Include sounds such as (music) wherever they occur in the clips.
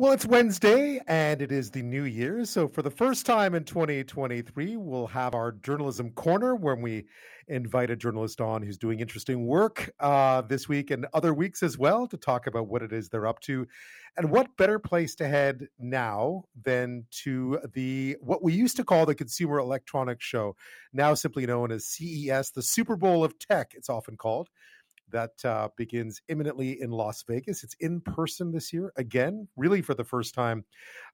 Well, it's Wednesday and it is the new year. So, for the first time in 2023, we'll have our journalism corner when we invite a journalist on who's doing interesting work uh, this week and other weeks as well to talk about what it is they're up to. And what better place to head now than to the what we used to call the Consumer Electronics Show, now simply known as CES, the Super Bowl of Tech, it's often called that uh, begins imminently in Las Vegas. It's in person this year, again, really for the first time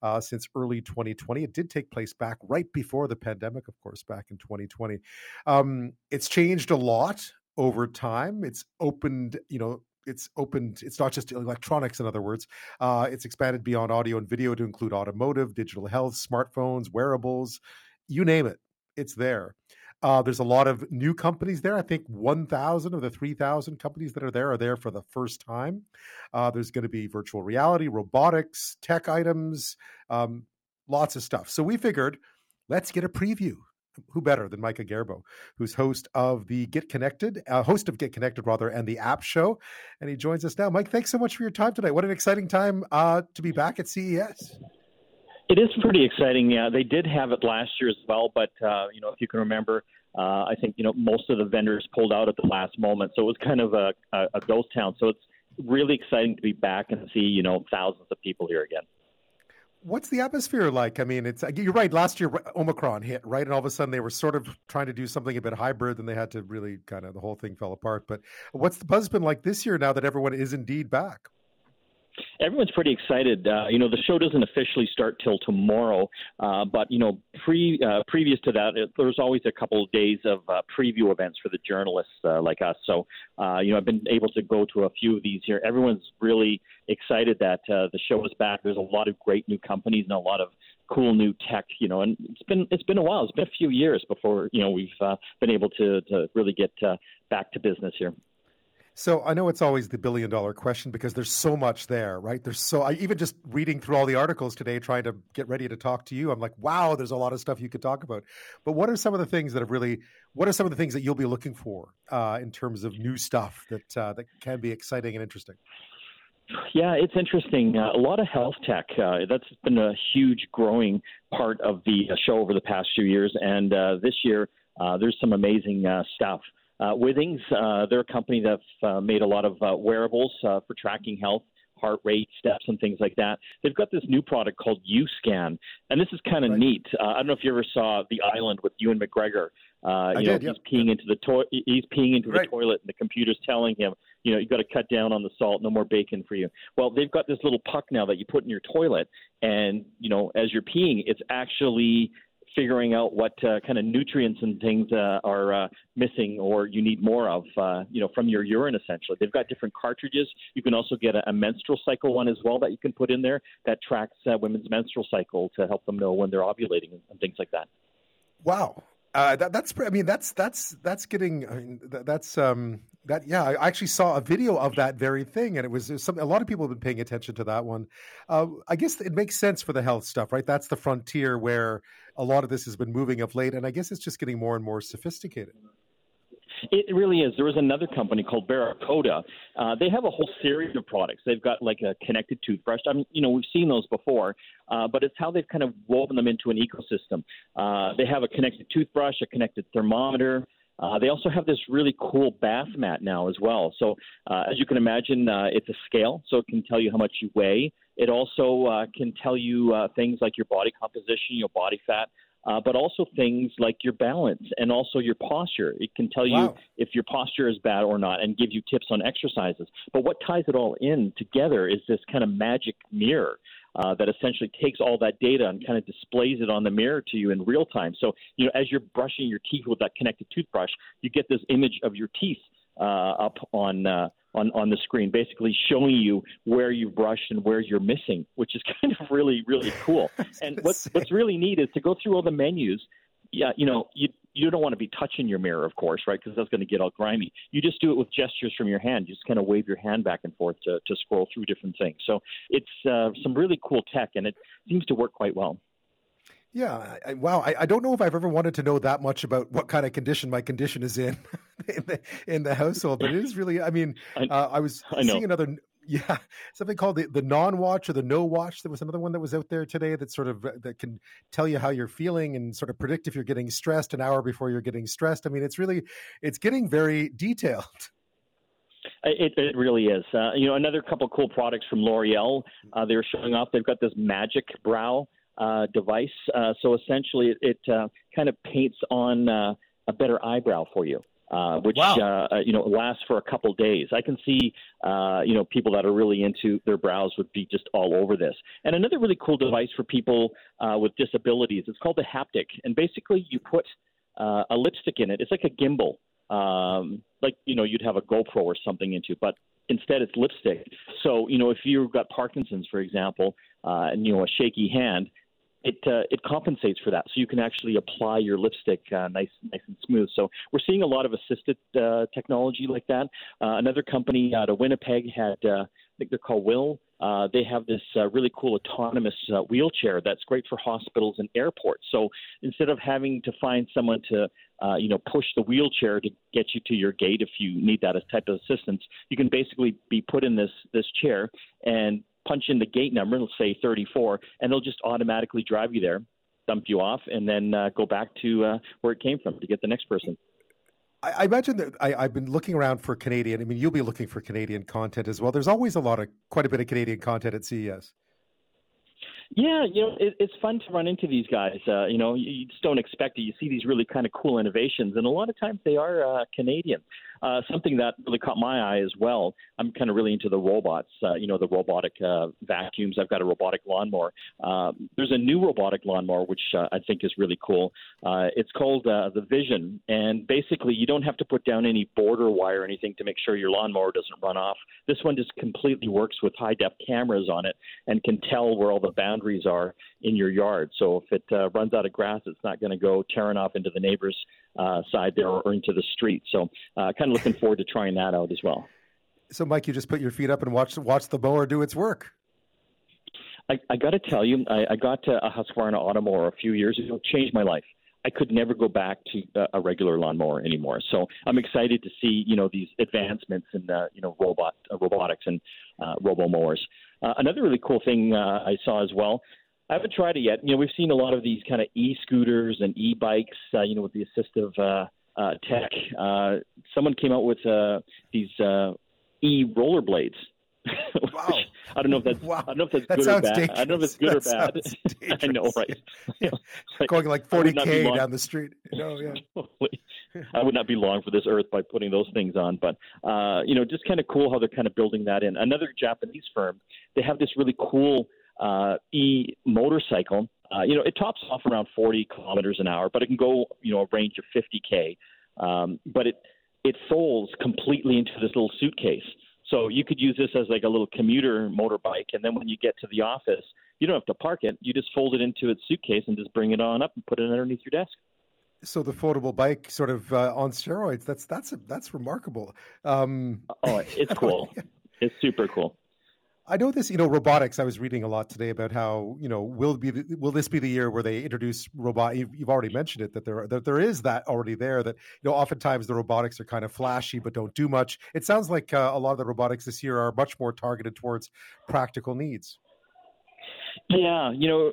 uh, since early 2020. It did take place back right before the pandemic, of course, back in 2020. Um, it's changed a lot over time. It's opened, you know, it's opened it's not just electronics in other words uh, it's expanded beyond audio and video to include automotive digital health smartphones wearables you name it it's there uh, there's a lot of new companies there. I think 1,000 of the 3,000 companies that are there are there for the first time. Uh, there's going to be virtual reality, robotics, tech items, um, lots of stuff. So we figured, let's get a preview. Who better than Mike Agerbo, who's host of the Get Connected, uh, host of Get Connected rather, and the App Show, and he joins us now. Mike, thanks so much for your time today. What an exciting time uh, to be back at CES. It is pretty exciting. Yeah, they did have it last year as well, but uh, you know, if you can remember, uh, I think you know most of the vendors pulled out at the last moment, so it was kind of a, a, a ghost town. So it's really exciting to be back and see you know thousands of people here again. What's the atmosphere like? I mean, it's you're right. Last year, Omicron hit, right, and all of a sudden they were sort of trying to do something a bit hybrid, and they had to really kind of the whole thing fell apart. But what's the buzz been like this year now that everyone is indeed back? Everyone's pretty excited. Uh, you know, the show doesn't officially start till tomorrow, uh, but you know, pre uh, previous to that, it, there's always a couple of days of uh, preview events for the journalists uh, like us. So, uh, you know, I've been able to go to a few of these here. Everyone's really excited that uh, the show is back. There's a lot of great new companies and a lot of cool new tech. You know, and it's been it's been a while. It's been a few years before you know we've uh, been able to to really get uh, back to business here. So I know it's always the billion dollar question because there's so much there, right? There's so I even just reading through all the articles today, trying to get ready to talk to you. I'm like, wow, there's a lot of stuff you could talk about. But what are some of the things that have really? What are some of the things that you'll be looking for uh, in terms of new stuff that uh, that can be exciting and interesting? Yeah, it's interesting. Uh, a lot of health tech. Uh, that's been a huge growing part of the uh, show over the past few years, and uh, this year uh, there's some amazing uh, stuff. Uh, Withings, uh, they're a company that's uh, made a lot of uh, wearables uh, for tracking health, heart rate, steps, and things like that. They've got this new product called UScan, and this is kind of right. neat. Uh, I don't know if you ever saw The Island with Ewan McGregor. Uh, you know, did, he's peeing into the toilet. He's peeing into right. the toilet, and the computer's telling him, you know, you've got to cut down on the salt. No more bacon for you. Well, they've got this little puck now that you put in your toilet, and you know, as you're peeing, it's actually figuring out what uh, kind of nutrients and things uh, are uh, missing or you need more of, uh, you know, from your urine. Essentially, they've got different cartridges. You can also get a, a menstrual cycle one as well that you can put in there that tracks uh, women's menstrual cycle to help them know when they're ovulating and, things like that. Wow, uh, that, that's I mean that's that's that's getting I mean, that, that's um that yeah I actually saw a video of that very thing and it was, some a lot of people have been paying attention to that one. Uh, I guess it makes sense for the health stuff, right? That's the frontier where a lot of this has been moving of late, and I guess it's just getting more and more sophisticated. It really is. There was another company called Baracoda. Uh, they have a whole series of products. They've got like a connected toothbrush. I mean, you know, we've seen those before, uh, but it's how they've kind of woven them into an ecosystem. Uh, they have a connected toothbrush, a connected thermometer. Uh, they also have this really cool bath mat now as well. So, uh, as you can imagine, uh, it's a scale, so it can tell you how much you weigh. It also uh, can tell you uh, things like your body composition, your body fat, uh, but also things like your balance and also your posture. It can tell you if your posture is bad or not and give you tips on exercises. But what ties it all in together is this kind of magic mirror. Uh, that essentially takes all that data and kind of displays it on the mirror to you in real time. So, you know, as you're brushing your teeth with that connected toothbrush, you get this image of your teeth uh, up on uh, on on the screen, basically showing you where you've brushed and where you're missing, which is (laughs) kind of really really cool. (laughs) and what's what's really neat is to go through all the menus. Yeah, you know, you you don't want to be touching your mirror, of course, right? Because that's going to get all grimy. You just do it with gestures from your hand. You just kind of wave your hand back and forth to to scroll through different things. So it's uh, some really cool tech, and it seems to work quite well. Yeah, I, wow. I, I, don't know if I've ever wanted to know that much about what kind of condition my condition is in (laughs) in the, in the household, but it is really. I mean, I, uh, I was I seeing another Yeah, something called the, the non watch or the no watch. There was another one that was out there today that sort of uh, that can tell you how you're feeling and sort of predict if you're getting stressed an hour before you're getting stressed. I mean, it's really it's getting very (laughs) detailed. It, it really is. Uh, you know, another couple cool products from L'Oreal. Uh, they're showing off. They've got this magic brow uh, device. Uh, so essentially, it, it uh, kind of paints on a better eyebrow for you. Uh, which wow. uh, you know lasts for a couple days. I can see uh, you know people that are really into their brows would be just all over this. And another really cool device for people uh, with disabilities. It's called the haptic, and basically you put uh, a lipstick in it. It's like a gimbal, um, like you know you'd have a GoPro or something into, but instead it's lipstick. So you know if you've got Parkinson's, for example, uh, and you know a shaky hand, it uh, it compensates for that, so you can actually apply your lipstick uh, nice nice and smooth. So we're seeing a lot of assisted uh, technology like that. Uh, another company out of Winnipeg had, uh, I think they're called Will. Uh, they have this really cool autonomous wheelchair that's great for hospitals and airports. So instead of having to find someone to, you know, push the wheelchair to get you to your gate if you need that type of assistance, you can basically be put in this this chair and punch in the gate number, let's say 34, and they'll just automatically drive you there, dump you off, and then uh, go back to uh, where it came from to get the next person. I, I imagine that I, have been looking around for Canadian. I mean, you'll be looking for Canadian content as well. There's always a lot of, quite a bit of Canadian content at CES. Yeah, you know, it, it's fun to run into these guys. Uh, you know, you, you just don't expect it. You see these really kind of cool innovations, and a lot of times they are uh, Canadian. Uh, something that really caught my eye as well. I'm kind of really into the robots. Uh, you know, the robotic uh, vacuums. I've got a robotic lawnmower. Uh, there's a new robotic lawnmower which uh, I think is really cool. Uh, it's called uh, the Vision, and basically you don't have to put down any border wire or anything to make sure your lawnmower doesn't run off. This one just completely works with high def cameras on it and can tell where all the boundaries are in your yard. So if it uh, runs out of grass, it's not going to go tearing off into the neighbor's uh, side there or into the street. So uh, kind of looking forward to trying that out as well. So, Mike, you just put your feet up and watch watch the mower do its work. I, I got to tell you, I, I got a Husqvarna Automower a few years ago. Changed my life. I could never go back to a regular lawnmower anymore. So I'm excited to see you know these advancements in uh, you know robot uh, robotics and uh, robo mowers. Uh, another really cool thing uh, I saw as well I haven't tried it yet. You know, we've seen a lot of these kind of e-scooters and e-bikes, uh, you know, with the assistive uh, uh, tech. Uh, someone came out with uh, these uh, e-rollerblades. (laughs) Wow. I don't know if that's wow. I don't know if that's that good or bad. Dangerous. I don't know if it's good that or bad. (laughs) I know, right? Yeah. (laughs) like, Going like 40k down the street. Know, yeah. I would not be long for this earth by putting those things on, but uh, you know, just kind of cool how they're kind of building that in. Another Japanese firm, they have this really cool uh, e motorcycle. Uh, you know, it tops off around 40 kilometers an hour, but it can go, you know, a range of 50k. Um, but it it folds completely into this little suitcase. So you could use this as like a little commuter motorbike, and then when you get to the office, you don't have to park it. You just fold it into its suitcase and just bring it on up and put it underneath your desk. So the foldable bike, sort of uh, on steroids. That's that's a, that's remarkable. Um, oh, it's cool. (laughs) it's super cool. I know this, you know, robotics. I was reading a lot today about how, you know, will be the, will this be the year where they introduce robot? You've, you've, already mentioned it that there that there is that already there. That you know, oftentimes the robotics are kind of flashy but don't do much. It sounds like uh, a lot of the robotics this year are much more targeted towards practical needs. Yeah, you know,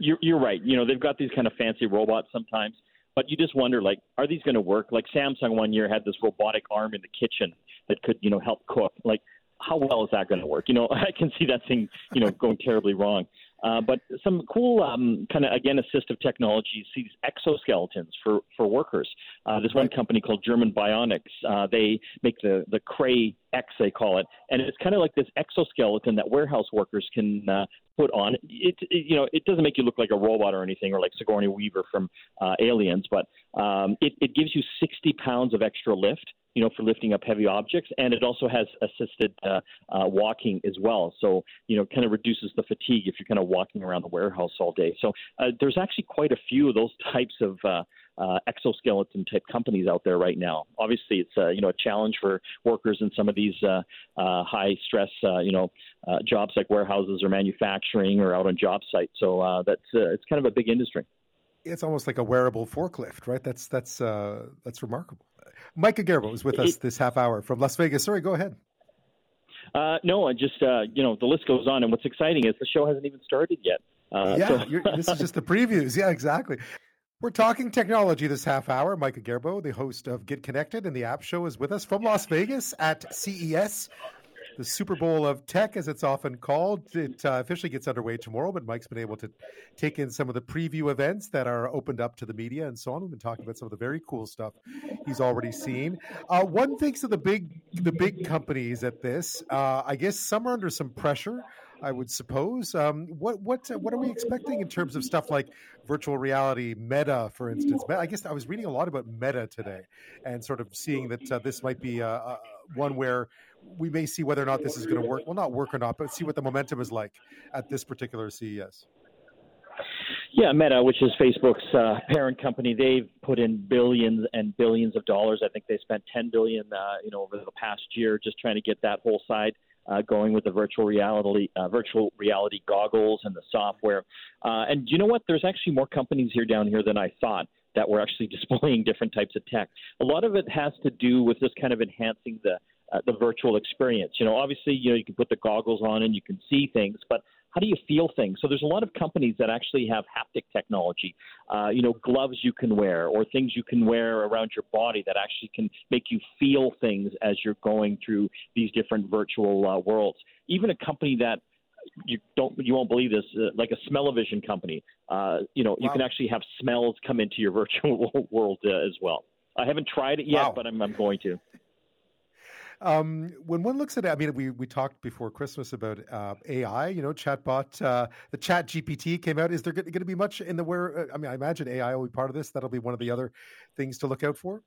you're you're right. You know, they've got these kind of fancy robots sometimes, but you just wonder, like, are these going to work? Like Samsung one year had this robotic arm in the kitchen that could, you know, help cook. Like how well is that going to work? You know, (laughs) I can see that thing, you know, going terribly wrong. Uh, but some cool um, kind of again assistive technologies. See these exoskeletons for for workers. Uh, there's one company called German Bionics. Uh, they make the the Cray X they call it, and it's kind of like this exoskeleton that warehouse workers can uh, put on. It, it you know it doesn't make you look like a robot or anything or like Sigourney Weaver from uh, Aliens, but um, it, it gives you 60 pounds of extra lift you know, for lifting up heavy objects, and it also has assisted uh, uh, walking as well. So, you know, kind of reduces the fatigue if you're kind of walking around the warehouse all day. So, uh, there's actually quite a few of those (laughs) types of uh, uh, exoskeleton type companies out there right now. Obviously, it's uh, you know a challenge for workers in some of these uh, uh, high stress uh, you know uh, jobs like warehouses or manufacturing or out on job sites. So uh, that's uh, it's kind of a big industry. It's almost like a wearable forklift, right? That's that's uh, that's remarkable. Mike Agerbo is with us this half hour from Las Vegas. Sorry, go ahead. Uh, no, I just uh, you know the list goes on, and what's exciting is the show hasn't even started yet. Uh, yeah, so... this is just the previews. Yeah, exactly. We're talking technology this half hour. Mike Agerbo, the host of Get Connected and the App Show, is with us from Las Vegas at CES the Super Bowl of Tech, as it's often called. It uh, officially gets underway tomorrow, but Mike's been able to take in some of the preview events that are opened up to the media and so on. We've been talking about some of the very cool stuff he's already seen. Uh, one thinks of the big the big companies at this. Uh, I guess some are under some pressure. I would suppose. Um, what what what are we expecting in terms of stuff like virtual reality, Meta, for instance? I guess I was reading a lot about Meta today, and sort of seeing that uh, this might be uh, one where we may see whether or not this is going to work. Well, not work or not, but see what the momentum is like at this particular CES. Yeah, Meta, which is Facebook's uh, parent company, they've put in billions and billions of dollars. I think they spent 10 billion, uh, you know, over the past year just trying to get that whole side uh, going with the virtual reality, uh, virtual reality goggles and the software. Uh, and you know what? There's actually more companies here down here than I thought that were actually (laughs) displaying different types of tech. A lot of it has to do with just kind of enhancing the uh, the virtual experience. You know, obviously, you know, you can put the goggles on and you can see things, but how do you feel things? So there's a lot of companies that actually have haptic technology, uh, you know, gloves you can wear or things you can wear around your body that actually can make you feel things as you're going through these different virtual uh, worlds. Even a company that you don't you won't believe this uh, like a smell-o-vision company uh, you know wow. you can actually have smells come into your (laughs) virtual world uh, as well i haven't tried it yet wow. but I'm, I'm going to um, when one looks at I mean, we, we talked before Christmas about uh, AI, you know, chatbot, uh, the chat GPT came out. Is there going to be much in the where? Uh, I mean, I imagine AI will be part of this. That'll be one of the other things to look out for.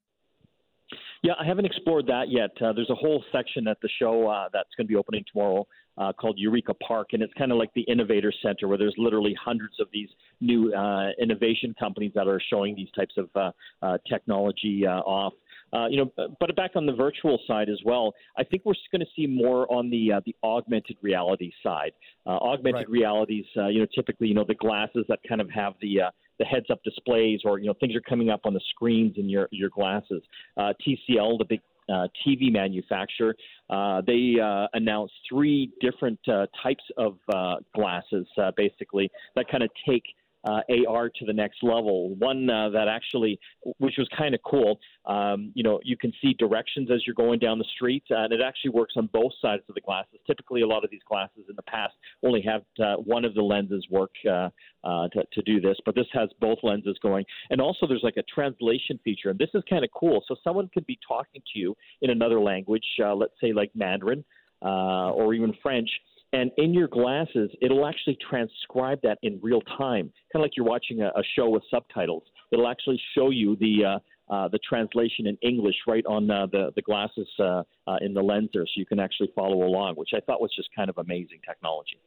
Yeah, I haven't explored that yet. Uh, there's a whole section at the show uh, that's going to be opening tomorrow uh, called Eureka Park, and it's kind of like the innovator center where there's literally hundreds of these new uh, innovation companies that are showing these types of uh, technology off. Uh, you know, but back on the virtual side as well, I think we're going to see more on the uh, the augmented reality side. Uh, augmented right. realities, uh, you know, typically, you know, the glasses that kind of have the uh, the heads up displays, or you know, things are coming up on the screens in your your glasses. Uh, TCL, the big uh, TV manufacturer, uh, they uh, announced three different uh, types of uh, glasses, uh, basically, that kind of take uh, AR to the next level. One uh, that actually, which was kind of cool, um, you know, you can see directions as you're going down the street, uh, and it actually works on both sides of the glasses. Typically, a lot of these glasses in the past only have uh, one of the lenses work uh, uh, to, to do this, but this has both lenses going. And also, there's like a translation feature, and this is kind of cool. So someone could be talking to you in another language, let's say like Mandarin or even French and in your glasses, it'll actually transcribe that in real time, kind of like you're watching a, a show with subtitles. It'll actually show you the uh, uh, the translation in English right on uh, the the glasses uh, uh, in the lens there, so you can actually follow along, which I thought was just kind of amazing technology.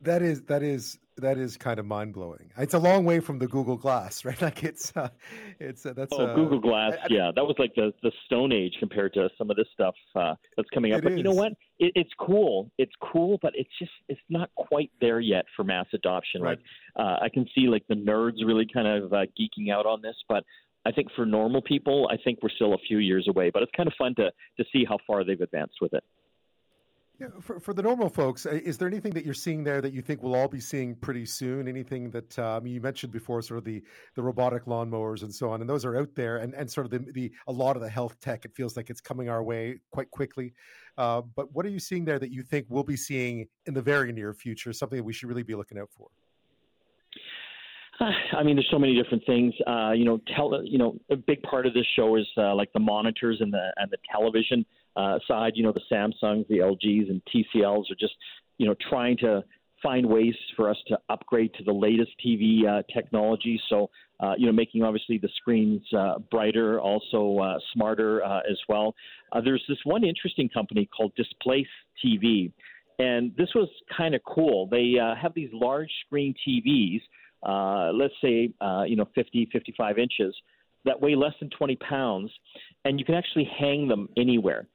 That is that is that is kind of mind blowing. It's a long way from the Google Glass, (laughs) right? Like it's uh, it's uh, that's oh uh, Google Glass. I, I, yeah, that was like the the Stone Age compared to some of this stuff uh, that's coming up. But is. you know what? It, it's cool. It's cool, but it's just it's not quite there yet for mass adoption. Right. Like uh, I can see like the nerds really kind of uh, geeking out on this, but I think for normal people, I think we're still a few years away. But it's kind of fun to to see how far they've advanced with it. Yeah, for, for the normal folks, uh, is there anything that you're seeing there that you think we'll all be seeing pretty soon? Anything that I mean, you mentioned before, sort of the the robotic lawnmowers and so on, and those are out there, and, and sort of the, the a lot of the health tech. It feels like it's coming our way quite quickly. Uh, but what are you seeing there that you think we'll be seeing in the very near future? Something that we should really be looking out for. (sighs) I mean, there's so many different things. Uh, you know, tell you know, a big part of this show is uh, like the monitors and the and the television uh, side, you know, the Samsungs, the LGs, and TCLs are just, you know, trying to find ways for us to upgrade to the latest TV uh, technology. So, uh, you know, making obviously the screens uh, brighter, also uh, smarter uh, as well. There's this one interesting company called Displace TV, and this was kind of cool. They uh, have these large screen TVs, uh, let's say, uh, you know, 50, 55 inches, that weigh less than 20 pounds, and you can actually hang them anywhere.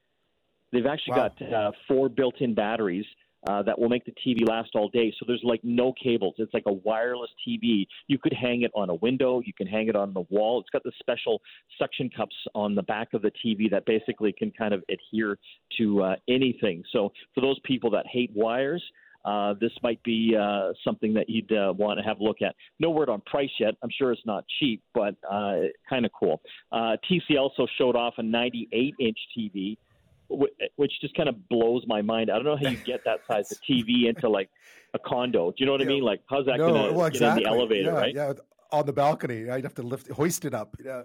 They've actually wow. got uh, four built-in batteries uh, that will make the TV last all day. So there's like no cables. It's like a wireless TV. You could hang it on a window. You can hang it on the wall. It's got the special suction cups on the back of the TV that basically can kind of adhere to uh, anything. So for those people that hate wires, uh, this might be uh, something that you'd uh, want to have a look at. No word on price yet. I'm sure it's not cheap, but uh, kind of cool. Uh, TC also showed off a 98 inch TV which just kind of blows my mind. I don't know how you get that size of TV (laughs) into like a condo. Do you know what I mean? Like, how's that no, going to well, exactly. get in the elevator, yeah, right? Yeah, on the balcony. I'd have to lift, hoist it up. Yeah.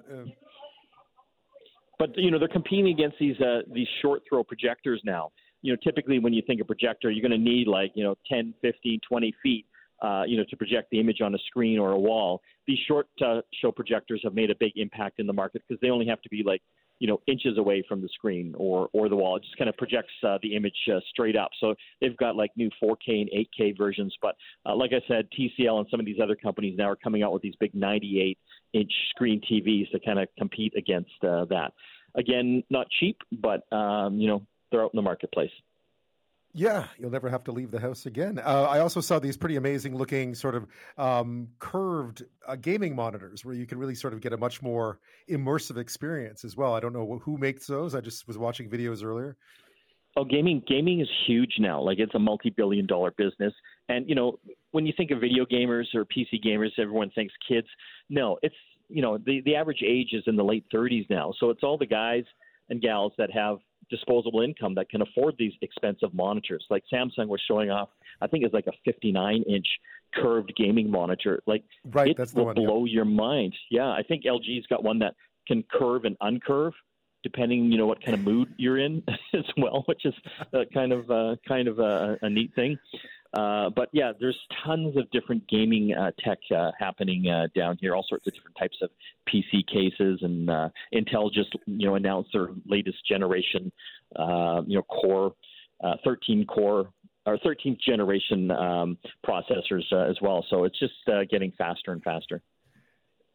But you know, they're competing against these uh, these short throw projectors now. You know, typically when you think of projector, you're going to need like you know 10, 15, 20 feet. Uh, you know, to project the image on a screen or a wall. These short uh, show projectors have made a big impact in the market because they only have to be like you know inches away from the screen or or the wall. It just kind of projects uh, the image uh, straight up. So they've got like new 4K and 8K versions. But uh, like I said, TCL and some of these other companies now are coming out with these big 98 inch screen TVs to kind of compete against uh, that. Again, not cheap, but um, you know they're out in the marketplace. Yeah, you'll never have to leave the house again. Uh, I also saw these pretty amazing looking, sort of um, curved uh, gaming monitors where you can really sort of get a much more immersive experience as well. I don't know who makes those. I just was watching videos earlier. Oh, gaming gaming is huge now. Like it's a multi-billion dollar business. And you know, when you think of video gamers or PC gamers, everyone thinks kids. No, it's you know, the the average age is in the late 30s now. So it's all the guys and gals that have disposable income that can afford these expensive monitors. Like Samsung was showing off, I think it's like a 59 inch curved gaming monitor. Like right, it that's will one, blow yeah. your mind. Yeah, I think LG's got one that can curve and uncurve depending you know what kind of mood you're in (laughs) as well, which is uh, kind of uh, kind of a, a neat thing. Uh, but yeah, there's tons of different gaming uh, tech uh, happening uh, down here. All sorts of different types of PC cases, and uh, Intel just you know announced their latest generation, you know, Core, 13 core or 13th generation um, processors as well. So it's just getting faster and faster.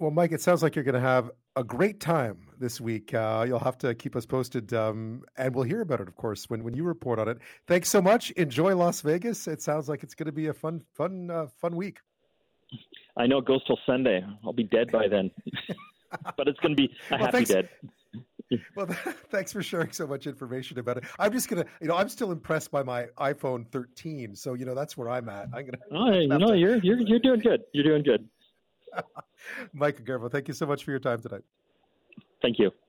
Well, Mike, it sounds like you're going to have a great time this week. Uh, you'll have to keep us posted, um, and we'll hear about it, of course, when, when you report on it. Thanks so much. Enjoy Las Vegas. It sounds like it's going to be a fun, fun, uh, fun week. I know it goes till Sunday. I'll be dead by then, (laughs) but it's going to be a well, happy thanks. dead. well, (laughs) thanks for sharing so much information about it. I'm just gonna, you know, I'm still impressed by my iPhone 13, so you know that's where I'm at. I'm gonna. Oh, know, to... you're you're you're doing good. You're doing good. (laughs) Mike Agerbo, thank you so much for your time tonight. Thank you.